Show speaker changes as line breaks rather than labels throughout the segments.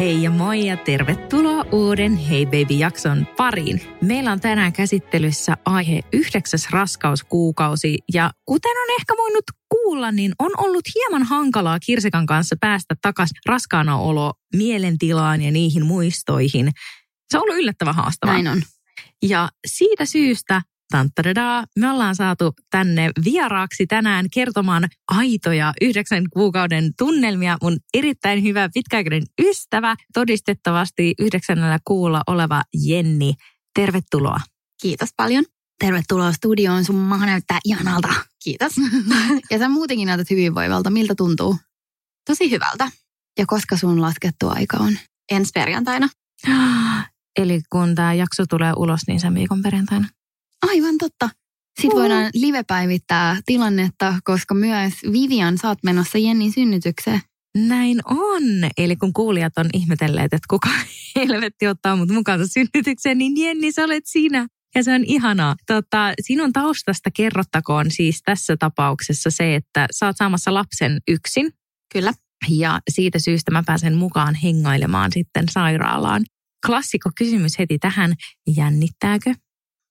Hei ja moi ja tervetuloa uuden Hey Baby-jakson pariin. Meillä on tänään käsittelyssä aihe yhdeksäs raskauskuukausi ja kuten on ehkä voinut kuulla, niin on ollut hieman hankalaa Kirsikan kanssa päästä takaisin raskaana olo mielentilaan ja niihin muistoihin. Se on ollut yllättävän haastavaa.
Näin on.
Ja siitä syystä Tanttadadaa. Me ollaan saatu tänne vieraaksi tänään kertomaan aitoja yhdeksän kuukauden tunnelmia. Mun erittäin hyvä pitkäaikainen ystävä, todistettavasti yhdeksännellä kuulla oleva Jenni. Tervetuloa.
Kiitos paljon. Tervetuloa studioon. Sun maha näyttää ihanalta. Kiitos. ja sä muutenkin näytät hyvinvoivalta. Miltä tuntuu?
Tosi hyvältä.
Ja koska sun laskettu aika on?
Ensi perjantaina.
Eli kun tämä jakso tulee ulos, niin sen viikon perjantaina.
Aivan totta. Sitten voidaan live-päivittää tilannetta, koska myös Vivian, saat menossa Jennin synnytykseen.
Näin on. Eli kun kuulijat on ihmetelleet, että kuka helvetti ottaa mut mukaan synnytykseen, niin Jenni, sä olet siinä. Ja se on ihanaa. Tota, sinun taustasta kerrottakoon siis tässä tapauksessa se, että sä oot saamassa lapsen yksin.
Kyllä.
Ja siitä syystä mä pääsen mukaan hengailemaan sitten sairaalaan. Klassikko kysymys heti tähän. Jännittääkö?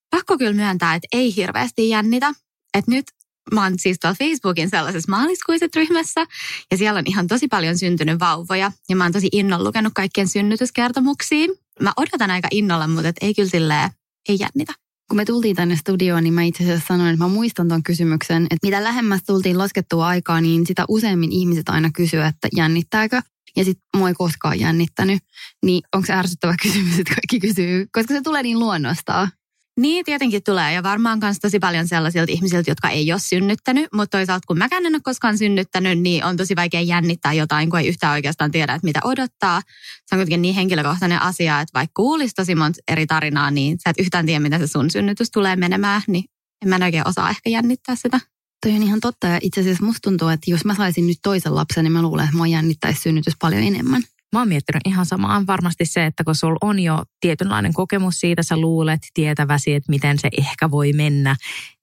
Pakko kyllä myöntää, että ei hirveästi jännitä. Että nyt mä oon siis tuolla Facebookin sellaisessa maaliskuiset ryhmässä ja siellä on ihan tosi paljon syntynyt vauvoja ja mä oon tosi innolla lukenut kaikkien synnytyskertomuksia. Mä odotan aika innolla, mutta et ei kyllä silleen, ei jännitä.
Kun me tultiin tänne studioon, niin mä itse asiassa sanoin, että mä muistan ton kysymyksen, että mitä lähemmäs tultiin laskettua aikaa, niin sitä useammin ihmiset aina kysyy, että jännittääkö. Ja sitten mua ei koskaan jännittänyt. Niin onko se ärsyttävä kysymys, että kaikki kysyy, koska se tulee niin luonnostaan.
Niin, tietenkin tulee. Ja varmaan myös tosi paljon sellaisilta ihmisiltä, jotka ei ole synnyttänyt. Mutta toisaalta, kun mäkään en ole koskaan synnyttänyt, niin on tosi vaikea jännittää jotain, kun ei yhtään oikeastaan tiedä, että mitä odottaa. Se on kuitenkin niin henkilökohtainen asia, että vaikka kuulisi tosi monta eri tarinaa, niin sä et yhtään tiedä, mitä se sun synnytys tulee menemään. Niin en mä oikein osaa ehkä jännittää sitä.
Toi on ihan totta. Ja itse asiassa musta tuntuu, että jos mä saisin nyt toisen lapsen, niin mä luulen, että mä jännittäisi synnytys paljon enemmän.
Mä oon miettinyt ihan samaa. Varmasti se, että kun sulla on jo tietynlainen kokemus siitä, sä luulet tietäväsi, että miten se ehkä voi mennä,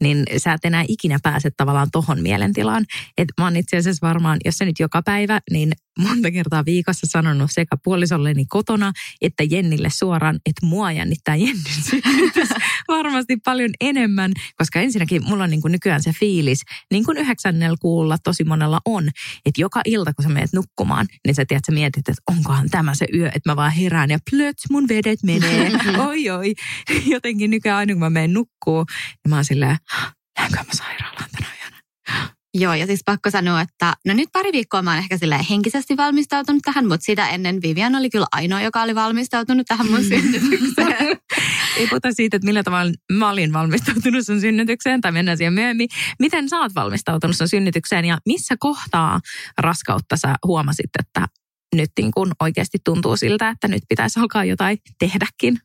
niin sä et enää ikinä pääse tavallaan tohon mielentilaan. Et mä oon itse asiassa varmaan, jos se nyt joka päivä, niin monta kertaa viikossa sanonut sekä puolisolleni kotona että Jennille suoraan, että mua jännittää Jennin varmasti paljon enemmän, koska ensinnäkin mulla on niin kuin nykyään se fiilis, niin kuin yhdeksännellä kuulla tosi monella on, että joka ilta kun sä menet nukkumaan, niin sä tiedät, sä mietit, että onkohan tämä se yö, että mä vaan herään ja plöts mun vedet menee, oi oi. Jotenkin nykyään aina kun mä menen nukkuu, niin mä oon silleen, lähdekö mä sairaalaan tänä yönä?
Joo, ja siis pakko sanoa, että no nyt pari viikkoa mä oon ehkä henkisesti valmistautunut tähän, mutta sitä ennen Vivian oli kyllä ainoa, joka oli valmistautunut tähän mun synnytykseen.
Ei puhuta siitä, että millä tavalla mä olin valmistautunut sun synnytykseen, tai mennään siihen myöhemmin. Miten sä oot valmistautunut sun synnytykseen, ja missä kohtaa raskautta sä huomasit, että nyt niin kun oikeasti tuntuu siltä, että nyt pitäisi alkaa jotain tehdäkin?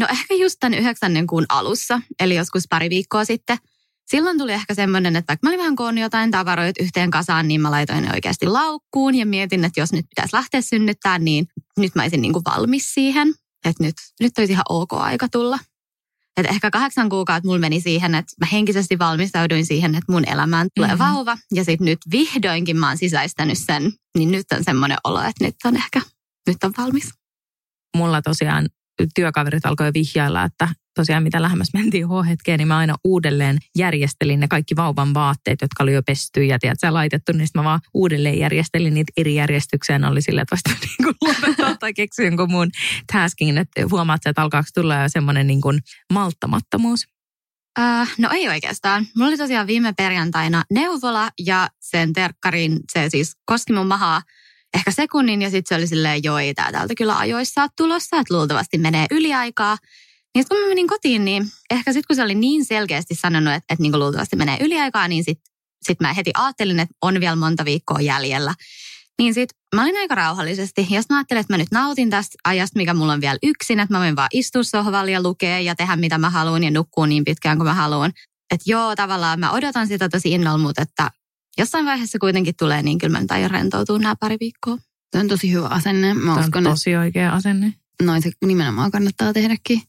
No ehkä just tämän yhdeksännen kuun alussa, eli joskus pari viikkoa sitten – silloin tuli ehkä semmoinen, että vaikka mä olin vähän koonnut jotain tavaroita yhteen kasaan, niin mä laitoin ne oikeasti laukkuun ja mietin, että jos nyt pitäisi lähteä synnyttää, niin nyt mä olisin niin kuin valmis siihen. Että nyt, nyt olisi ihan ok aika tulla. Et ehkä kahdeksan kuukautta mulla meni siihen, että mä henkisesti valmistauduin siihen, että mun elämään tulee mm-hmm. vauva. Ja sitten nyt vihdoinkin mä oon sisäistänyt sen, niin nyt on semmoinen olo, että nyt on ehkä, nyt on valmis.
Mulla tosiaan työkaverit alkoi vihjailla, että tosiaan mitä lähemmäs mentiin H-hetkeen, niin mä aina uudelleen järjestelin ne kaikki vauvan vaatteet, jotka oli jo pesty ja tiedät, laitettu, niin mä vaan uudelleen järjestelin niitä eri järjestykseen. Oli silleen, että vasta niin kuin lopettaa tai keksy jonkun muun taskin, että huomaat, että alkaako tulla jo semmoinen niin kuin malttamattomuus.
Äh, no ei oikeastaan. Mulla oli tosiaan viime perjantaina neuvola ja sen terkkarin se siis koski mun mahaa ehkä sekunnin ja sitten se oli silleen, joo ei tää täältä kyllä ajoissa tulossa, että luultavasti menee yliaikaa. Niin kun mä menin kotiin, niin ehkä sitten kun se oli niin selkeästi sanonut, että, että niin luultavasti menee yliaikaa, niin sitten sit mä heti ajattelin, että on vielä monta viikkoa jäljellä. Niin sit mä olin aika rauhallisesti. Ja mä ajattelin, että mä nyt nautin tästä ajasta, mikä mulla on vielä yksin. Että mä voin vaan istua sohvalle ja lukea ja tehdä mitä mä haluan ja nukkua niin pitkään kuin mä haluan. Että joo, tavallaan mä odotan sitä tosi innolla, mutta että jossain vaiheessa kuitenkin tulee niin kyllä mä nyt aion rentoutua nämä pari viikkoa.
Se on tosi hyvä asenne. Mä
Tämä
uskon,
on tosi oikea asenne.
noin se nimenomaan kannattaa tehdäkin.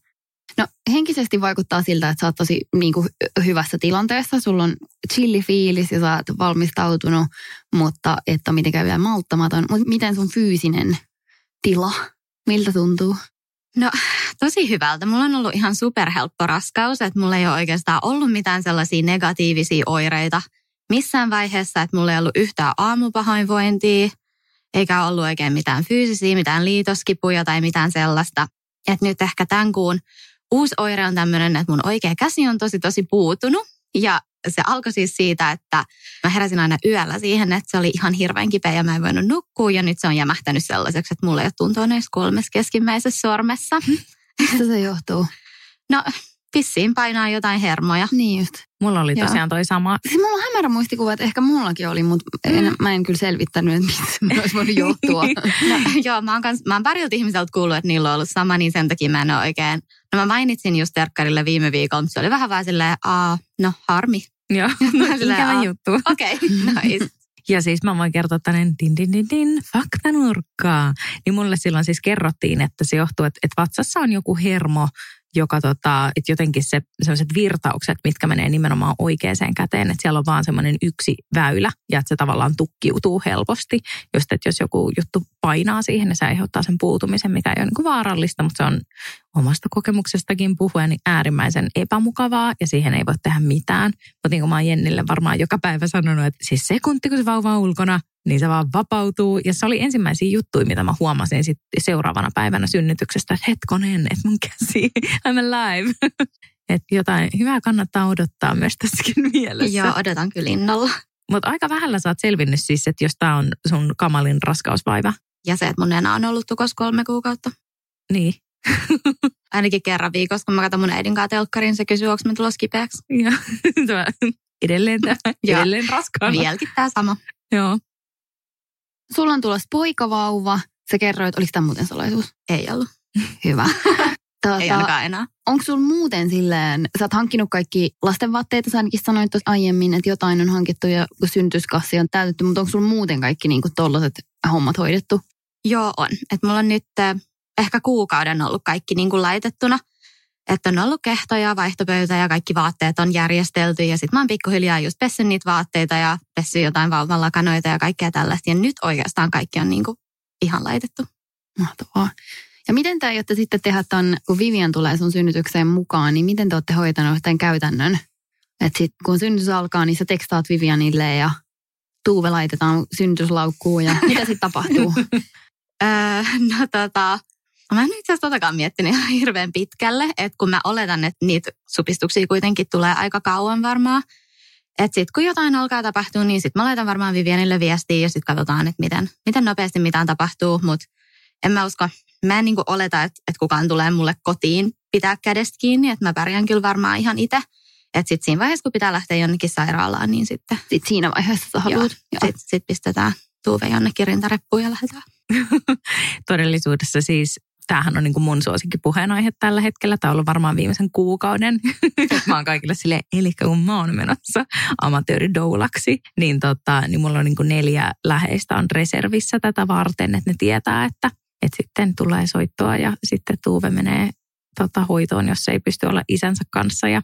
No henkisesti vaikuttaa siltä, että sä oot tosi niin kuin, hyvässä tilanteessa. Sulla on chilli fiilis ja sä oot valmistautunut, mutta et ole mitenkään vielä malttamaton. Mutta miten sun fyysinen tila, miltä tuntuu?
Tosi hyvältä. Mulla on ollut ihan superhelppo raskaus, että mulla ei ole oikeastaan ollut mitään sellaisia negatiivisia oireita missään vaiheessa, että mulla ei ollut yhtään aamupahoinvointia, eikä ollut oikein mitään fyysisiä, mitään liitoskipuja tai mitään sellaista. Että nyt ehkä tämän kuun uusi oire on tämmöinen, että mun oikea käsi on tosi tosi puutunut. Ja se alkoi siis siitä, että mä heräsin aina yöllä siihen, että se oli ihan hirveän kipeä ja mä en voinut nukkua. Ja nyt se on jämähtänyt sellaiseksi, että mulla ei ole tuntua näissä kolmessa keskimmäisessä sormessa.
Mistä se johtuu?
No, vissiin painaa jotain hermoja.
Niin just.
Mulla oli tosiaan toi sama.
Siis mulla on hämärä muistikuva, että ehkä mullakin oli, mutta en,
Mm.
mä en kyllä selvittänyt, että mistä se olisi voinut johtua.
No, joo, mä oon, kans, mä oon parilta ihmiseltä kuullut, että niillä on ollut sama, niin sen takia mä en ole oikein. No mä mainitsin just terkkarille viime viikolla, mutta se oli vähän vaan silleen, aa, no harmi.
Joo, ikävä juttu.
Okei, okay, nice.
Ja siis mä voin kertoa tänne din din din din, faktanurkkaa. Niin mulle silloin siis kerrottiin, että se johtuu, että, että vatsassa on joku hermo, joka tota, että jotenkin se sellaiset virtaukset, mitkä menee nimenomaan oikeaan käteen, että siellä on vaan semmoinen yksi väylä ja että se tavallaan tukkiutuu helposti. Just, että jos joku juttu painaa siihen, niin se aiheuttaa sen puutumisen, mikä ei ole niin vaarallista, mutta se on omasta kokemuksestakin puhuen niin äärimmäisen epämukavaa ja siihen ei voi tehdä mitään. Mutta niin kuin mä oon Jennille varmaan joka päivä sanonut, että siis sekunti kun se vauva on ulkona, niin se vaan vapautuu. Ja se oli ensimmäisiä juttuja, mitä mä huomasin sitten seuraavana päivänä synnytyksestä, että hetkonen, että mun käsi, I'm alive. Että jotain hyvää kannattaa odottaa myös tässäkin mielessä.
joo, odotan kyllä innolla.
Mutta aika vähällä sä oot selvinnyt siis, että jos tää on sun kamalin raskausvaiva.
Ja se, että mun enää on ollut tukossa kolme kuukautta.
Niin.
Ainakin kerran viikossa, kun mä katson mun äidin kanssa telkkarin, se kysyy, onko mä tulossa kipeäksi.
Tämä, edelleen tämä, edelleen raskaana.
Vieläkin tää sama.
Joo.
Sulla on tulossa poikavauva. Sä kerroit, oliko tämä muuten salaisuus?
Ei ollut.
Hyvä.
Ei ainakaan enää.
onko sulla muuten silleen, sä oot hankkinut kaikki lastenvaatteita, sä ainakin sanoit tuossa aiemmin, että jotain on hankittu ja kun synnytyskassi on täytetty, mutta onko sulla muuten kaikki niinku tollaset hommat hoidettu?
Joo, on. Että mulla on nyt äh, ehkä kuukauden ollut kaikki niin kuin laitettuna. Että on ollut kehtoja, vaihtopöytä ja kaikki vaatteet on järjestelty. Ja sitten mä oon pikkuhiljaa just pessyt niitä vaatteita ja pessyt jotain vauvan lakanoita ja kaikkea tällaista. Ja nyt oikeastaan kaikki on niin kuin ihan laitettu.
Mahtavaa. Ja miten te aiotte sitten tehdä ton, kun Vivian tulee sun synnytykseen mukaan, niin miten te olette hoitanut tämän käytännön? Että sit kun synnytys alkaa, niin sä tekstaat Vivianille ja Tuuve laitetaan synnytyslaukkuun ja mitä sitten tapahtuu?
Öö, no tota, mä en itse asiassa totakaan miettinyt ihan hirveän pitkälle, että kun mä oletan, että niitä supistuksia kuitenkin tulee aika kauan varmaan. Että sitten kun jotain alkaa tapahtua, niin sitten mä laitan varmaan Vivianille viestiä ja sitten katsotaan, että miten, miten nopeasti mitään tapahtuu. Mutta en mä usko, mä en niinku oleta, että, että kukaan tulee mulle kotiin pitää kädestä kiinni, että mä pärjään kyllä varmaan ihan itse. Että sitten siinä vaiheessa, kun pitää lähteä jonnekin sairaalaan, niin sitten
Sitten siinä vaiheessa sä haluat. Joo.
sit, sit pistetään Tuuve jonnekin rintareppuun ja lähdetään.
Todellisuudessa siis tämähän on niin kuin mun suosikki puheenaihe tällä hetkellä. Tämä on ollut varmaan viimeisen kuukauden. Mä oon kaikille silleen, eli kun mä oon menossa amatööridoulaksi, niin, tota, niin mulla on niin kuin neljä läheistä on reservissä tätä varten, että ne tietää, että, että sitten tulee soittoa ja sitten Tuuve menee tota, hoitoon, jos ei pysty olla isänsä kanssa. Ja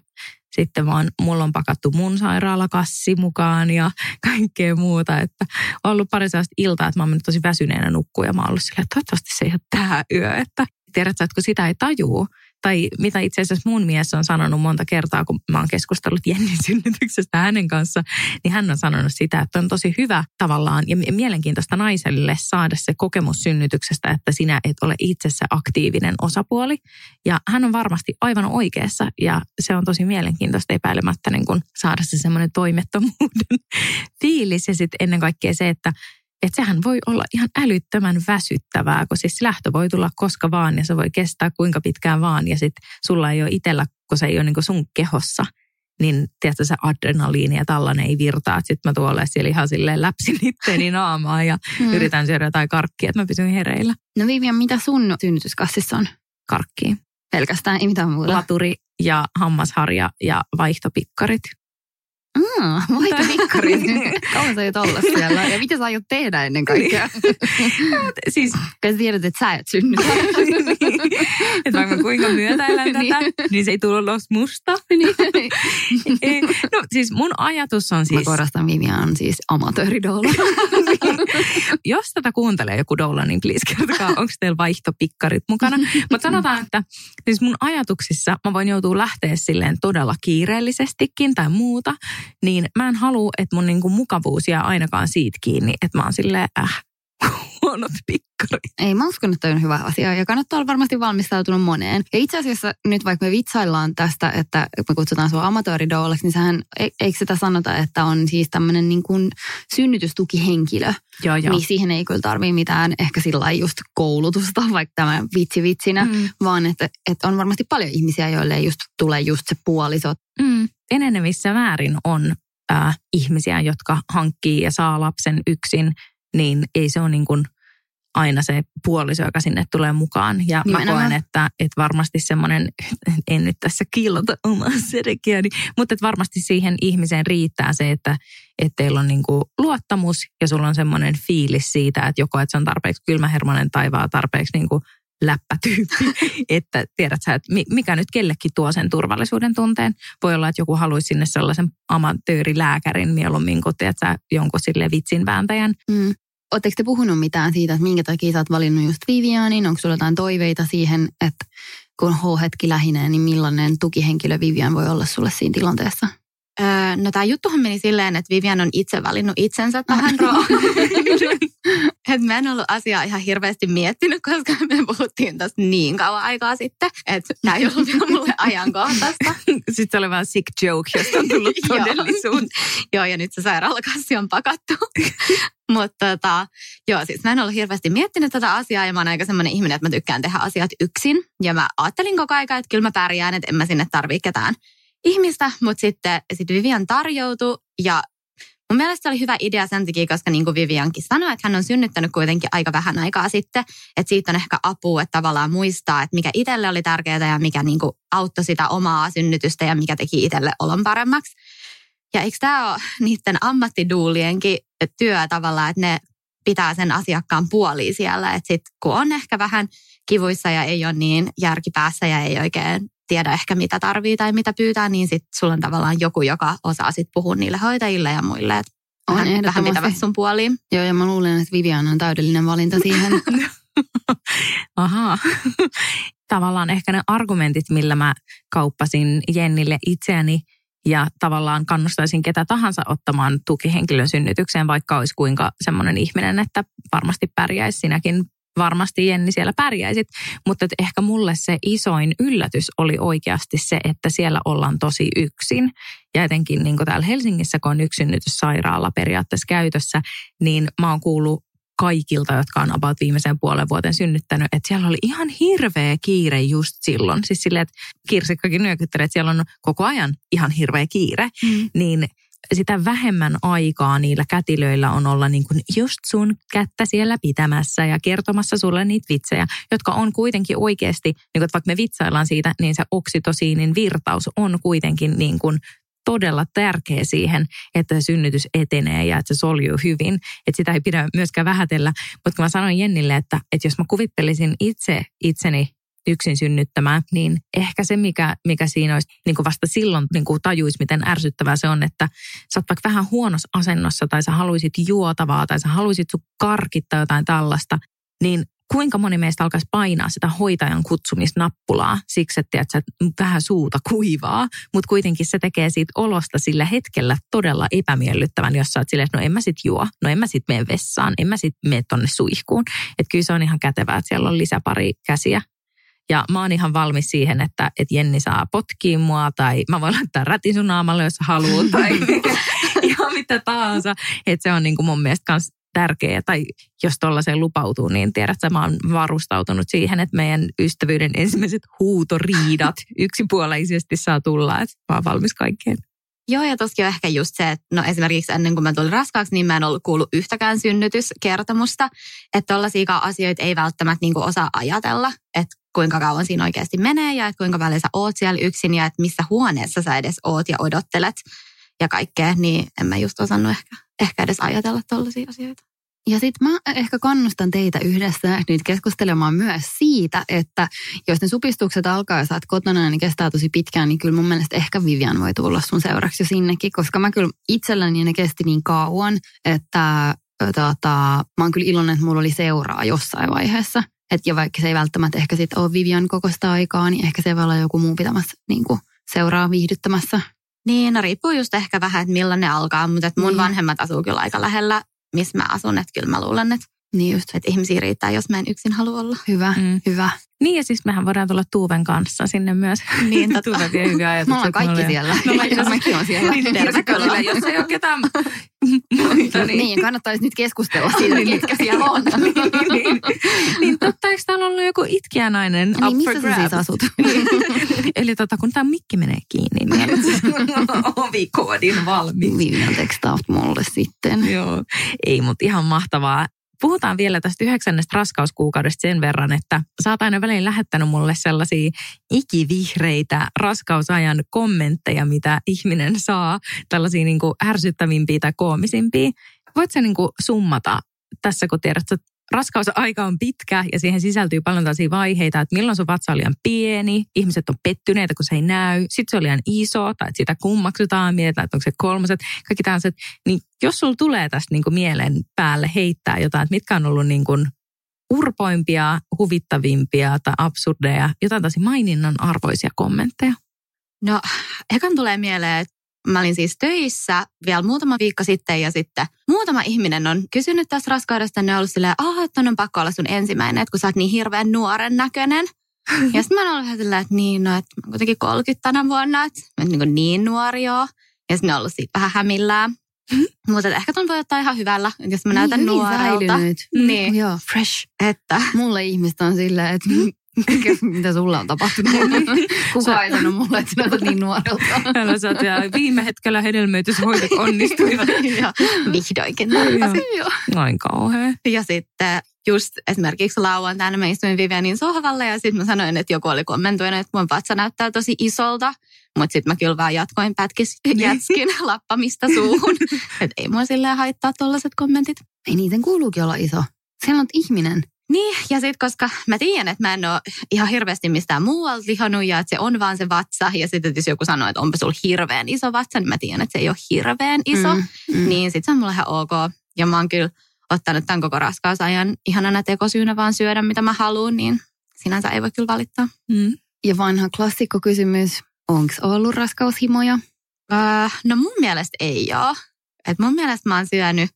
sitten vaan, mulla on pakattu mun sairaalakassi mukaan ja kaikkea muuta. Että on ollut pari sellaista iltaa, että mä oon mennyt tosi väsyneenä nukkuun ja mä oon ollut silleen, että toivottavasti se ei ole tää yö. Että tiedätkö, että kun sitä ei tajuu, tai mitä itse asiassa mun mies on sanonut monta kertaa, kun mä oon keskustellut Jennin synnytyksestä hänen kanssa, niin hän on sanonut sitä, että on tosi hyvä tavallaan ja mielenkiintoista naiselle saada se kokemus synnytyksestä, että sinä et ole itse se aktiivinen osapuoli. Ja hän on varmasti aivan oikeassa ja se on tosi mielenkiintoista epäilemättä niin kun saada se semmoinen toimettomuuden fiilis ja sitten ennen kaikkea se, että että sehän voi olla ihan älyttömän väsyttävää, kun siis lähtö voi tulla koska vaan ja se voi kestää kuinka pitkään vaan ja sitten sulla ei ole itsellä, kun se ei ole niin sun kehossa, niin tiedätkö, se adrenaliini ja tällainen ei virtaa. Sitten mä tuolle siellä ihan silleen läpsin itteeni naamaa ja mm. yritän syödä jotain karkkia, että mä pysyn hereillä.
No Vivian, mitä sun synnytyskassissa on?
Karkkia.
Pelkästään, ei mitään muuta.
Laturi ja hammasharja ja vaihtopikkarit.
Mm, vaihtopikkarit. Kauan sä aiot olla siellä? Ja mitä sä aiot tehdä ennen kaikkea?
siis,
Kun tiedät, että sä et synny.
että vaikka kuinka myötäilän tätä, niin. niin se ei tule ulos musta. No siis mun ajatus on siis...
Mä korostan Vivian on siis amatööridoula.
Jos tätä kuuntelee joku doula, niin please kertokaa, onko teillä vaihtopikkarit mukana. Mutta sanotaan, että siis mun ajatuksissa mä voin joutua lähteä silleen todella kiireellisestikin tai muuta, niin mä en halua, että mun niinku mukavuus jää ainakaan siitä kiinni, että mä oon silleen, äh, huonot pikkarit.
Ei, mä uskon, että on hyvä asia ja kannattaa olla varmasti valmistautunut moneen. Ja itse asiassa nyt vaikka me vitsaillaan tästä, että me kutsutaan sua amatööridouleksi, niin sehän, e- eikö sitä sanota, että on siis tämmöinen niin kuin synnytystukihenkilö.
Joo, joo.
Niin siihen ei kyllä tarvii mitään ehkä sillä just koulutusta, vaikka tämä vitsi vitsinä, mm. vaan että, että on varmasti paljon ihmisiä, joille ei just tule just se puoliso.
Mm. Enenevissä määrin on äh, ihmisiä, jotka hankkii ja saa lapsen yksin niin ei se ole niin kuin aina se puoliso, joka sinne tulee mukaan. Ja Nimenomaan. mä koen, että, että varmasti semmoinen, en nyt tässä kiillota omaa sedekiäni, mutta että varmasti siihen ihmiseen riittää se, että, että teillä on niin kuin luottamus ja sulla on semmoinen fiilis siitä, että joko että se on tarpeeksi kylmähermonen tai vaan tarpeeksi niin kuin läppätyyppi, että tiedät sä, että mikä nyt kellekin tuo sen turvallisuuden tunteen. Voi olla, että joku haluaisi sinne sellaisen amatöörilääkärin mieluummin kuin tiedät sä, jonkun sille vitsin vääntäjän.
Mm. Oletteko te puhunut mitään siitä, että minkä takia sä oot valinnut just Vivianin? Onko sulla jotain toiveita siihen, että kun H-hetki lähinee, niin millainen tukihenkilö Vivian voi olla sulle siinä tilanteessa?
Öö, no tämä juttuhan meni silleen, että Vivian on itse valinnut itsensä tähän rooliin. että mä en ollut asiaa ihan hirveästi miettinyt, koska me puhuttiin tästä niin kauan aikaa sitten, että tämä ei ollut vielä mulle ajankohtaista.
Sitten se oli vaan sick joke, josta on tullut todellisuus.
joo, ja nyt se sairaalakassi on pakattu. Mutta tota, joo, siis mä en ollut hirveästi miettinyt tätä asiaa ja mä oon aika semmoinen ihminen, että mä tykkään tehdä asiat yksin. Ja mä ajattelin koko aika, että kyllä mä pärjään, että en mä sinne tarvii ketään ihmistä, mutta sitten sit Vivian tarjoutui ja mun mielestä se oli hyvä idea sen takia, koska niin kuin Viviankin sanoi, että hän on synnyttänyt kuitenkin aika vähän aikaa sitten, että siitä on ehkä apua, että tavallaan muistaa, että mikä itselle oli tärkeää ja mikä niin kuin auttoi sitä omaa synnytystä ja mikä teki itselle olon paremmaksi. Ja eikö tämä ole niiden ammattiduulienkin työ tavallaan, että ne pitää sen asiakkaan puoliin siellä, että sitten kun on ehkä vähän kivuissa ja ei ole niin järkipäässä ja ei oikein tiedä ehkä mitä tarvii tai mitä pyytää, niin sitten sulla on tavallaan joku, joka osaa sitten puhua niille hoitajille ja muille, että on vähän, vähän pitävät sun puoliin.
Joo, ja mä luulen, että Vivian on täydellinen valinta siihen.
Ahaa. Tavallaan ehkä ne argumentit, millä mä kauppasin Jennille itseäni ja tavallaan kannustaisin ketä tahansa ottamaan tukihenkilön synnytykseen, vaikka olisi kuinka semmoinen ihminen, että varmasti pärjäisi sinäkin varmasti Jenni siellä pärjäisit, mutta että ehkä mulle se isoin yllätys oli oikeasti se, että siellä ollaan tosi yksin. Ja etenkin niin täällä Helsingissä, kun on yksynnytyssairaala periaatteessa käytössä, niin mä oon kuullut kaikilta, jotka on about viimeisen puolen vuoden synnyttänyt, että siellä oli ihan hirveä kiire just silloin. Siis silleen, että Kirsikkakin nyökyttelee, että siellä on koko ajan ihan hirveä kiire. Mm. Niin sitä vähemmän aikaa niillä kätilöillä on olla niin kuin just sun kättä siellä pitämässä ja kertomassa sulle niitä vitsejä, jotka on kuitenkin oikeasti, niin kuin, vaikka me vitsaillaan siitä, niin se oksitosiinin virtaus on kuitenkin niin kuin todella tärkeä siihen, että synnytys etenee ja että se soljuu hyvin. Että sitä ei pidä myöskään vähätellä. Mutta kun mä sanoin Jennille, että, että jos mä kuvittelisin itse itseni yksin synnyttämään, niin ehkä se, mikä, mikä siinä olisi niin kuin vasta silloin niin kuin tajuisi, miten ärsyttävää se on, että sä oot vaikka vähän huonossa asennossa tai sä haluaisit juotavaa tai sä haluaisit sun karkittaa jotain tällaista, niin kuinka moni meistä alkaisi painaa sitä hoitajan kutsumisnappulaa siksi, että, että vähän suuta kuivaa, mutta kuitenkin se tekee siitä olosta sillä hetkellä todella epämiellyttävän, jos sä oot silleen, että no en mä sit juo, no en mä sit mene vessaan, en mä sit mene tonne suihkuun. Että kyllä se on ihan kätevää, että siellä on lisäpari käsiä ja mä oon ihan valmis siihen, että, että Jenni saa potkia mua tai mä voin laittaa rätin sun naamalle, jos haluat tai ihan mitä tahansa. Että se on niin kuin mun mielestä kans tärkeä, tai jos tuollaiseen lupautuu, niin tiedät, että mä oon varustautunut siihen, että meidän ystävyyden ensimmäiset huutoriidat yksipuoleisesti saa tulla, että mä oon valmis kaikkeen.
Joo, ja toskin on ehkä just se, että no esimerkiksi ennen kuin mä tulin raskaaksi, niin mä en ollut kuullut yhtäkään synnytyskertomusta. Että tollaisia asioita ei välttämättä niin osaa ajatella, että kuinka kauan siinä oikeasti menee ja että kuinka paljon sä oot siellä yksin ja että missä huoneessa sä edes oot ja odottelet ja kaikkea. Niin en mä just osannut ehkä, ehkä edes ajatella tollaisia asioita.
Ja sitten mä ehkä kannustan teitä yhdessä nyt keskustelemaan myös siitä, että jos ne supistukset alkaa ja sä oot kotona niin kestää tosi pitkään, niin kyllä mun mielestä ehkä Vivian voi tulla sun seuraksi jo sinnekin, koska mä kyllä itselläni ne kesti niin kauan, että tota, mä oon kyllä iloinen, että mulla oli seuraa jossain vaiheessa. Että ja vaikka se ei välttämättä ehkä sitten ole Vivian kokosta aikaa, niin ehkä se voi olla joku muu pitämässä niin kuin seuraa viihdyttämässä.
Niin, no riippuu just ehkä vähän, että milloin ne alkaa, mutta mun niin. vanhemmat asuu kyllä aika lähellä missä mä asun. Että kyllä mä luulen, että, niin just. että ihmisiä riittää, jos mä en yksin halua olla.
Hyvä, mm. hyvä.
Niin ja siis mehän voidaan tulla Tuuven kanssa sinne myös.
Niin, totta.
Tuuve vie hyviä ajatuksia.
Me ollaan kaikki siellä. No,
mä
mäkin on siellä.
Niin, niin, jos ei ole ketään
muita. Niin. niin, kannattaisi nyt keskustella siitä, niin, ketkä siellä on.
niin, niin, niin totta, eikö täällä ollut joku itkijänainen
niin, up missä for grabs? siis asut?
Eli tota, kun tämä mikki menee kiinni, niin ovikoodin valmiin.
Vivian tekstaat mulle sitten.
Joo, ei, mutta ihan mahtavaa. Puhutaan vielä tästä yhdeksännestä raskauskuukaudesta sen verran, että sä oot aina väliin lähettänyt mulle sellaisia ikivihreitä raskausajan kommentteja, mitä ihminen saa, tällaisia niin kuin ärsyttävimpiä tai koomisimpia. Voit sä niin kuin summata tässä, kun tiedät, että raskausaika on pitkä ja siihen sisältyy paljon tällaisia vaiheita, että milloin sun vatsa on liian pieni, ihmiset on pettyneitä, kun se ei näy, sitten se on liian iso tai että sitä kummaksutaan, mietitään, että onko se kolmoset, kaikki tällaiset. Niin jos sulla tulee tästä niin kuin mielen päälle heittää jotain, että mitkä on ollut niin kuin urpoimpia, huvittavimpia tai absurdeja, jotain tosi maininnan arvoisia kommentteja?
No, ekan tulee mieleen, että Mä olin siis töissä vielä muutama viikko sitten ja sitten muutama ihminen on kysynyt tässä raskaudesta. Ne on ollut silleen, että on pakko olla sun ensimmäinen, että kun sä oot niin hirveän nuoren näköinen. Ja sitten mä oon ollut silleen, että niin, no, että mä kuitenkin 30 tänä vuonna, että mä niin, niin nuori joo. Ja sitten ne on ollut siitä vähän hämillään. Mutta ehkä ton voi ottaa ihan hyvällä, jos mä näytän niin, nuorelta.
Niin, niin. Joo, fresh.
Että.
Mulle ihmistä on silleen, että mitä sulla on tapahtunut? Kuka ei sano mulle, että näytät niin nuorelta.
Älä sä viime hetkellä hedelmöityshoidot onnistuivat.
ja vihdoinkin.
Joo. Noin kauhean.
Ja sitten just esimerkiksi lauantaina mä istuin Vivianin sohvalle ja sitten mä sanoin, että joku oli kommentoinut, että mun vatsa näyttää tosi isolta. Mutta sitten mä kyllä vaan jatkoin pätkis, niin. jätskin lappamista suuhun. että ei mua silleen haittaa tollaset kommentit.
Ei niiden kuuluukin olla iso. Siellä on ihminen.
Niin, ja sitten koska mä tiedän, että mä en ole ihan hirveästi mistään muualta lihonut ja että se on vaan se vatsa. Ja sitten jos joku sanoo, että onpa sulla hirveän iso vatsa, niin mä tiedän, että se ei ole hirveän iso. Mm, mm. Niin sitten se on mulle ihan ok. Ja mä oon kyllä ottanut tämän koko raskausajan ihanana tekosyynä vaan syödä, mitä mä haluan, niin sinänsä ei voi kyllä valittaa.
Mm. Ja vanha klassikkokysymys, onko ollut raskaushimoja?
Öö, no mun mielestä ei ole. Et mun mielestä mä oon syönyt,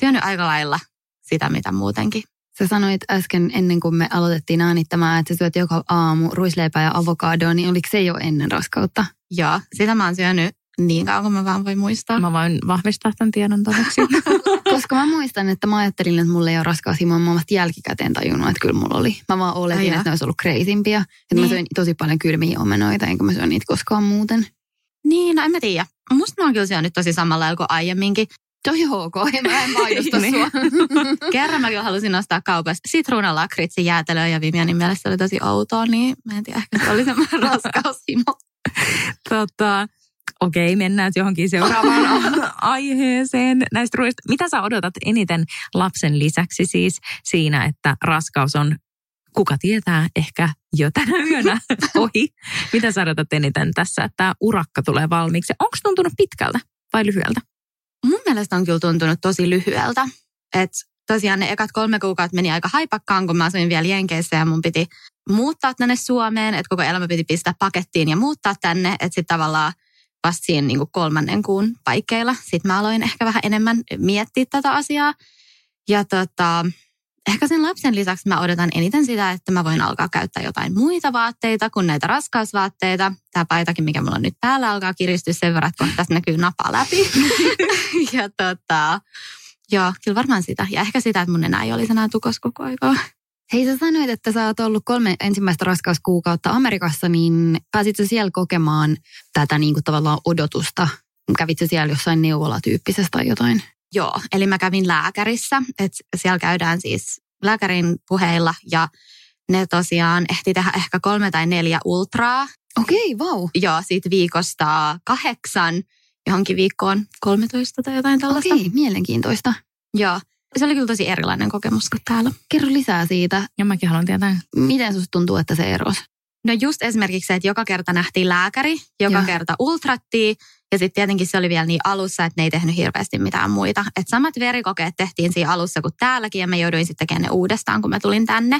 syönyt aika lailla sitä, mitä muutenkin
Sä sanoit äsken ennen kuin me aloitettiin äänittämään, että sä syöt joka aamu ruisleipää ja avokadoa, niin oliko se jo ennen raskautta?
Joo, sitä mä oon syönyt niin kauan kuin mä vaan voin muistaa.
Mä voin vahvistaa tämän tiedon todeksi.
Koska mä muistan, että mä ajattelin, että mulla ei ole raskaushimoa. Mä vasta jälkikäteen tajunnut, että kyllä mulla oli. Mä vaan oletin, että ne olisi ollut kreisimpiä. Että niin. mä söin tosi paljon kylmiä omenoita, enkä mä syön niitä koskaan muuten.
Niin, no en mä tiedä. Musta mä oon kyllä syönyt tosi samalla kuin aiemminkin.
Toi ok, mä en mainosta niin. sua.
Kerran mä halusin ostaa kaupasta sitruunalakritsi jäätelöä ja Vivianin mielestä oli tosi outoa, niin mä en tiedä, ehkä se oli semmoinen raskaushimo.
tota, okei, mennään johonkin seuraavaan aiheeseen näistä ruoista. Mitä sä odotat eniten lapsen lisäksi siis siinä, että raskaus on kuka tietää, ehkä jo tänä yönä ohi. Mitä sä odotat eniten tässä, että tämä urakka tulee valmiiksi? Onko tuntunut pitkältä vai lyhyeltä?
Mielestä on kyllä tuntunut tosi lyhyeltä. Että tosiaan ne ekat kolme kuukautta meni aika haipakkaan, kun mä asuin vielä Jenkeissä ja mun piti muuttaa tänne Suomeen, että koko elämä piti pistää pakettiin ja muuttaa tänne, että sitten tavallaan vasta siinä niin kolmannen kuun paikkeilla. Sitten mä aloin ehkä vähän enemmän miettiä tätä asiaa. Ja tota, ehkä sen lapsen lisäksi mä odotan eniten sitä, että mä voin alkaa käyttää jotain muita vaatteita kuin näitä raskausvaatteita. Tämä paitakin, mikä mulla on nyt päällä, alkaa kiristyä sen verran, että tässä näkyy napa läpi. ja tota, Joo, kyllä varmaan sitä. Ja ehkä sitä, että mun enää ei olisi enää tukos koko aikaa.
Hei, sä sanoit, että sä oot ollut kolme ensimmäistä raskauskuukautta Amerikassa, niin pääsitkö siellä kokemaan tätä niin kuin tavallaan odotusta? Kävitkö siellä jossain neuvolatyyppisessä tai jotain?
Joo, eli mä kävin lääkärissä, että siellä käydään siis lääkärin puheilla ja ne tosiaan ehti tehdä ehkä kolme tai neljä ultraa.
Okei, okay, vau.
Joo, siitä viikosta kahdeksan johonkin viikkoon 13 tai jotain tällaista.
Okei, okay, mielenkiintoista.
Joo, se oli kyllä tosi erilainen kokemus kuin täällä.
Kerro lisää siitä.
Ja mäkin haluan tietää.
Miten susta tuntuu, että se erosi?
No just esimerkiksi se, että joka kerta nähtiin lääkäri, joka Joo. kerta ultrattiin ja sitten tietenkin se oli vielä niin alussa, että ne ei tehnyt hirveästi mitään muita. Et samat verikokeet tehtiin siinä alussa kuin täälläkin ja mä jouduin sitten tekemään ne uudestaan, kun mä tulin tänne.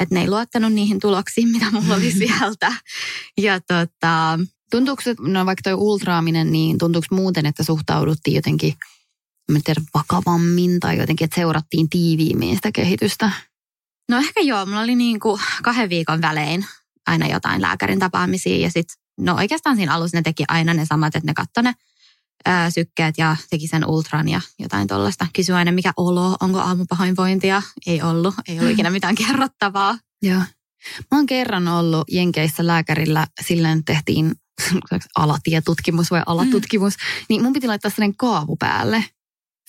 Että ne ei luottanut niihin tuloksiin, mitä mulla oli sieltä. Ja tota...
Tuntuuko, no vaikka toi ultraaminen, niin tuntuuko muuten, että suhtauduttiin jotenkin mä tiedä, vakavammin tai jotenkin, että seurattiin tiiviimmin sitä kehitystä?
No ehkä joo, mulla oli niin kuin kahden viikon välein aina jotain lääkärin tapaamisia ja sitten no oikeastaan siinä alussa ne teki aina ne samat, että ne katsoi ne ää, sykkeet ja teki sen ultran ja jotain tuollaista. Kysyi aina mikä olo, onko aamupahoinvointia. Ei ollut, ei ollut ikinä mitään kerrottavaa.
Joo. Mä oon kerran ollut Jenkeissä lääkärillä, silleen tehtiin alatietutkimus vai alatutkimus, mm. niin mun piti laittaa sellainen kaavu päälle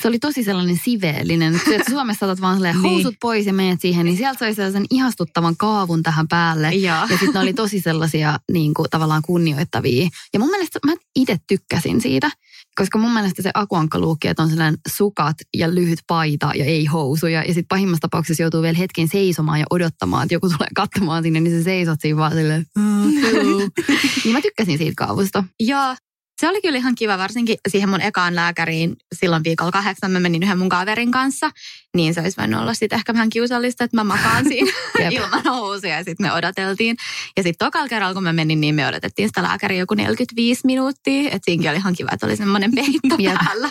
se oli tosi sellainen siveellinen. Että Suomessa otat vaan niin. housut pois ja menet siihen, niin sieltä sai sellaisen ihastuttavan kaavun tähän päälle. Ja, ja sitten ne oli tosi sellaisia niin kuin, tavallaan kunnioittavia. Ja mun mielestä mä itse tykkäsin siitä, koska mun mielestä se akuankkaluukki, että on sellainen sukat ja lyhyt paita ja ei housuja. Ja sitten pahimmassa tapauksessa joutuu vielä hetken seisomaan ja odottamaan, että joku tulee katsomaan sinne, niin se seisot siinä vaan silleen, niin mä tykkäsin siitä kaavusta.
Joo, se oli kyllä ihan kiva, varsinkin siihen mun ekaan lääkäriin silloin viikolla kahdeksan. Mä menin yhden mun kaverin kanssa, niin se olisi voinut olla sitten ehkä vähän kiusallista, että mä makaan siinä ilman housuja ja sitten me odoteltiin. Ja sitten tokalla kerralla, kun mä menin, niin me odotettiin sitä lääkäriä joku 45 minuuttia. Että siinäkin oli ihan kiva, että oli semmoinen peitto päällä.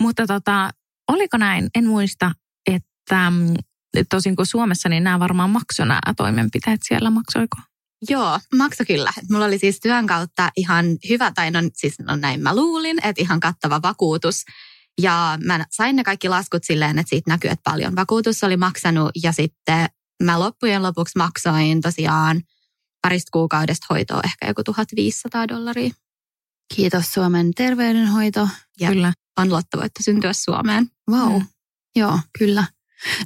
Mutta tota, oliko näin, en muista, että mm, tosin kuin Suomessa, niin nämä varmaan maksoi nämä toimenpiteet siellä, maksoiko?
Joo, makso kyllä. Mulla oli siis työn kautta ihan hyvä, tai no, siis no näin mä luulin, että ihan kattava vakuutus. Ja mä sain ne kaikki laskut silleen, että siitä näkyy, että paljon vakuutus oli maksanut. Ja sitten mä loppujen lopuksi maksoin tosiaan parista kuukaudesta hoitoa ehkä joku 1500 dollaria.
Kiitos Suomen terveydenhoito.
Ja kyllä. on lottovoitto syntyä Suomeen.
Wow. Mm. Joo, kyllä.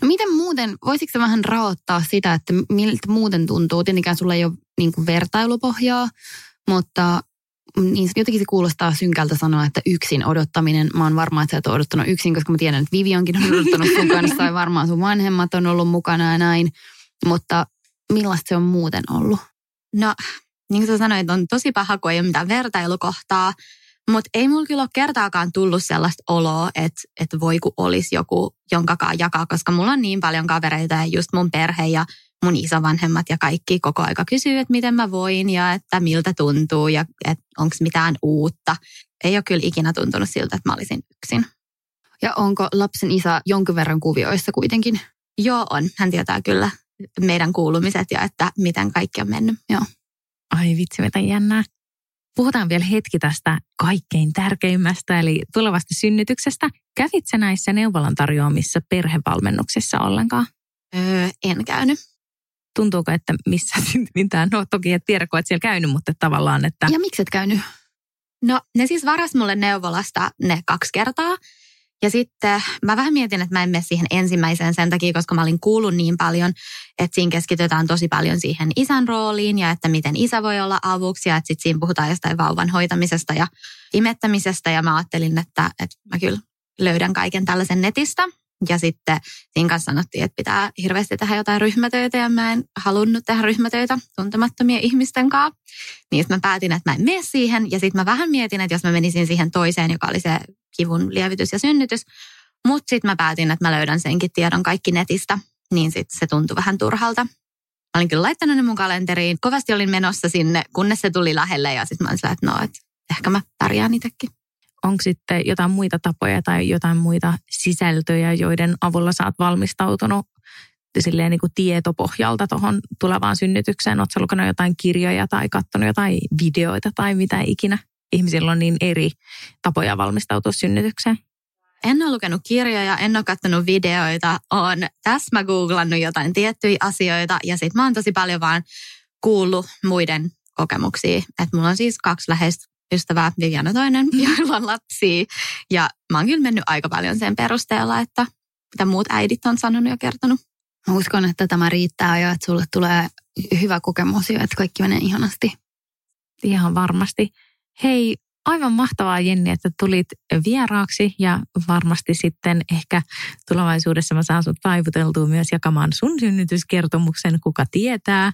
No miten muuten, voisitko vähän raottaa sitä, että miltä muuten tuntuu? Tietenkään sulla ei ole niin kuin vertailupohjaa, mutta niin jotenkin se kuulostaa synkältä sanoa, että yksin odottaminen. Mä oon varma, että sä et ole odottanut yksin, koska mä tiedän, että Vivionkin on odottanut sun kanssa ja varmaan sun vanhemmat on ollut mukana ja näin. Mutta millaista se on muuten ollut?
No, niin kuin sä sanoit, on tosi paha, kun ei ole mitään vertailukohtaa. Mutta ei mulla kyllä ole kertaakaan tullut sellaista oloa, että, että voi kun olisi joku, jonkakaan jakaa, koska mulla on niin paljon kavereita ja just mun perhe ja mun isovanhemmat ja kaikki koko aika kysyy, että miten mä voin ja että miltä tuntuu ja että onko mitään uutta. Ei ole kyllä ikinä tuntunut siltä, että mä olisin yksin.
Ja onko lapsen isä jonkin verran kuvioissa kuitenkin?
Joo, on. Hän tietää kyllä meidän kuulumiset ja että miten kaikki on mennyt. Joo.
Ai vitsi, mitä jännää. Puhutaan vielä hetki tästä kaikkein tärkeimmästä, eli tulevasta synnytyksestä. Kävitsä näissä neuvolan tarjoamissa perhevalmennuksissa ollenkaan?
Öö, en käynyt.
Tuntuuko, että missä mitään? No toki et tiedä, kun et siellä käynyt, mutta tavallaan, että...
Ja miksi et käynyt?
No ne siis varas mulle neuvolasta ne kaksi kertaa. Ja sitten mä vähän mietin, että mä en mene siihen ensimmäiseen sen takia, koska mä olin kuullut niin paljon, että siinä keskitytään tosi paljon siihen isän rooliin ja että miten isä voi olla avuksi ja että sitten siinä puhutaan jostain vauvan hoitamisesta ja imettämisestä ja mä ajattelin, että, että mä kyllä löydän kaiken tällaisen netistä. Ja sitten siinä kanssa sanottiin, että pitää hirveästi tehdä jotain ryhmätöitä ja mä en halunnut tehdä ryhmätöitä tuntemattomien ihmisten kanssa. Niin mä päätin, että mä en mene siihen ja sitten mä vähän mietin, että jos mä menisin siihen toiseen, joka oli se kivun lievitys ja synnytys. Mutta sitten mä päätin, että mä löydän senkin tiedon kaikki netistä, niin sitten se tuntui vähän turhalta. Mä olin kyllä laittanut ne mun kalenteriin. Kovasti olin menossa sinne, kunnes se tuli lähelle ja sitten mä olin että no, että ehkä mä pärjään itsekin.
Onko sitten jotain muita tapoja tai jotain muita sisältöjä, joiden avulla sä oot valmistautunut silleen niin kuin tietopohjalta tuohon tulevaan synnytykseen? Oletko lukenut jotain kirjoja tai katsonut jotain videoita tai mitä ikinä? ihmisillä on niin eri tapoja valmistautua synnytykseen?
En ole lukenut kirjoja, en ole katsonut videoita, on täsmä googlannut jotain tiettyjä asioita ja sitten mä oon tosi paljon vaan kuullut muiden kokemuksia. Että mulla on siis kaksi läheistä ystävää, Viviana toinen, joilla on lapsia. Ja mä oon kyllä mennyt aika paljon sen perusteella, että mitä muut äidit on sanonut ja kertonut.
Mä uskon, että tämä riittää ja että sulle tulee hyvä kokemus ja että kaikki menee ihanasti.
Ihan varmasti. Hei, aivan mahtavaa Jenni, että tulit vieraaksi ja varmasti sitten ehkä tulevaisuudessa mä saan sut taivuteltua myös jakamaan sun synnytyskertomuksen, kuka tietää.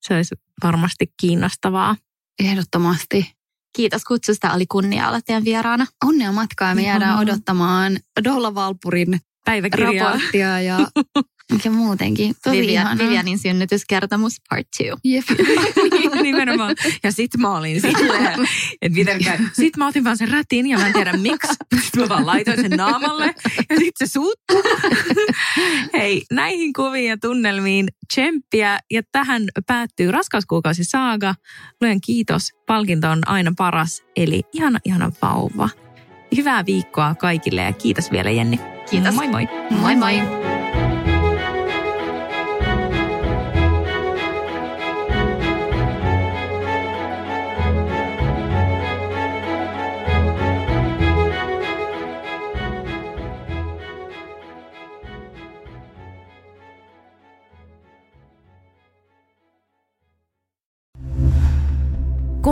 Se olisi varmasti kiinnostavaa.
Ehdottomasti.
Kiitos kutsusta, oli kunnia olla teidän vieraana.
Onnea matkaa, me jäädään odottamaan Dolla Valpurin
Päiväkirjaa.
raporttia ja, ja muutenkin. Tosi
Vivian. Vivianin synnytyskertomus part two.
Jep.
Nimenomaan. Ja sit mä olin silleen, että miten käy. Sit mä otin vaan sen rätin ja mä en tiedä miksi. Mä vaan laitoin sen naamalle ja sit se suuttuu. Hei, näihin kuviin ja tunnelmiin tsemppiä ja tähän päättyy raskauskuukausi saaga. Luen kiitos. Palkinto on aina paras. Eli ihana, ihana vauva. Hyvää viikkoa kaikille ja kiitos vielä Jenni.
Kiitos.
Moi moi.
Moi moi.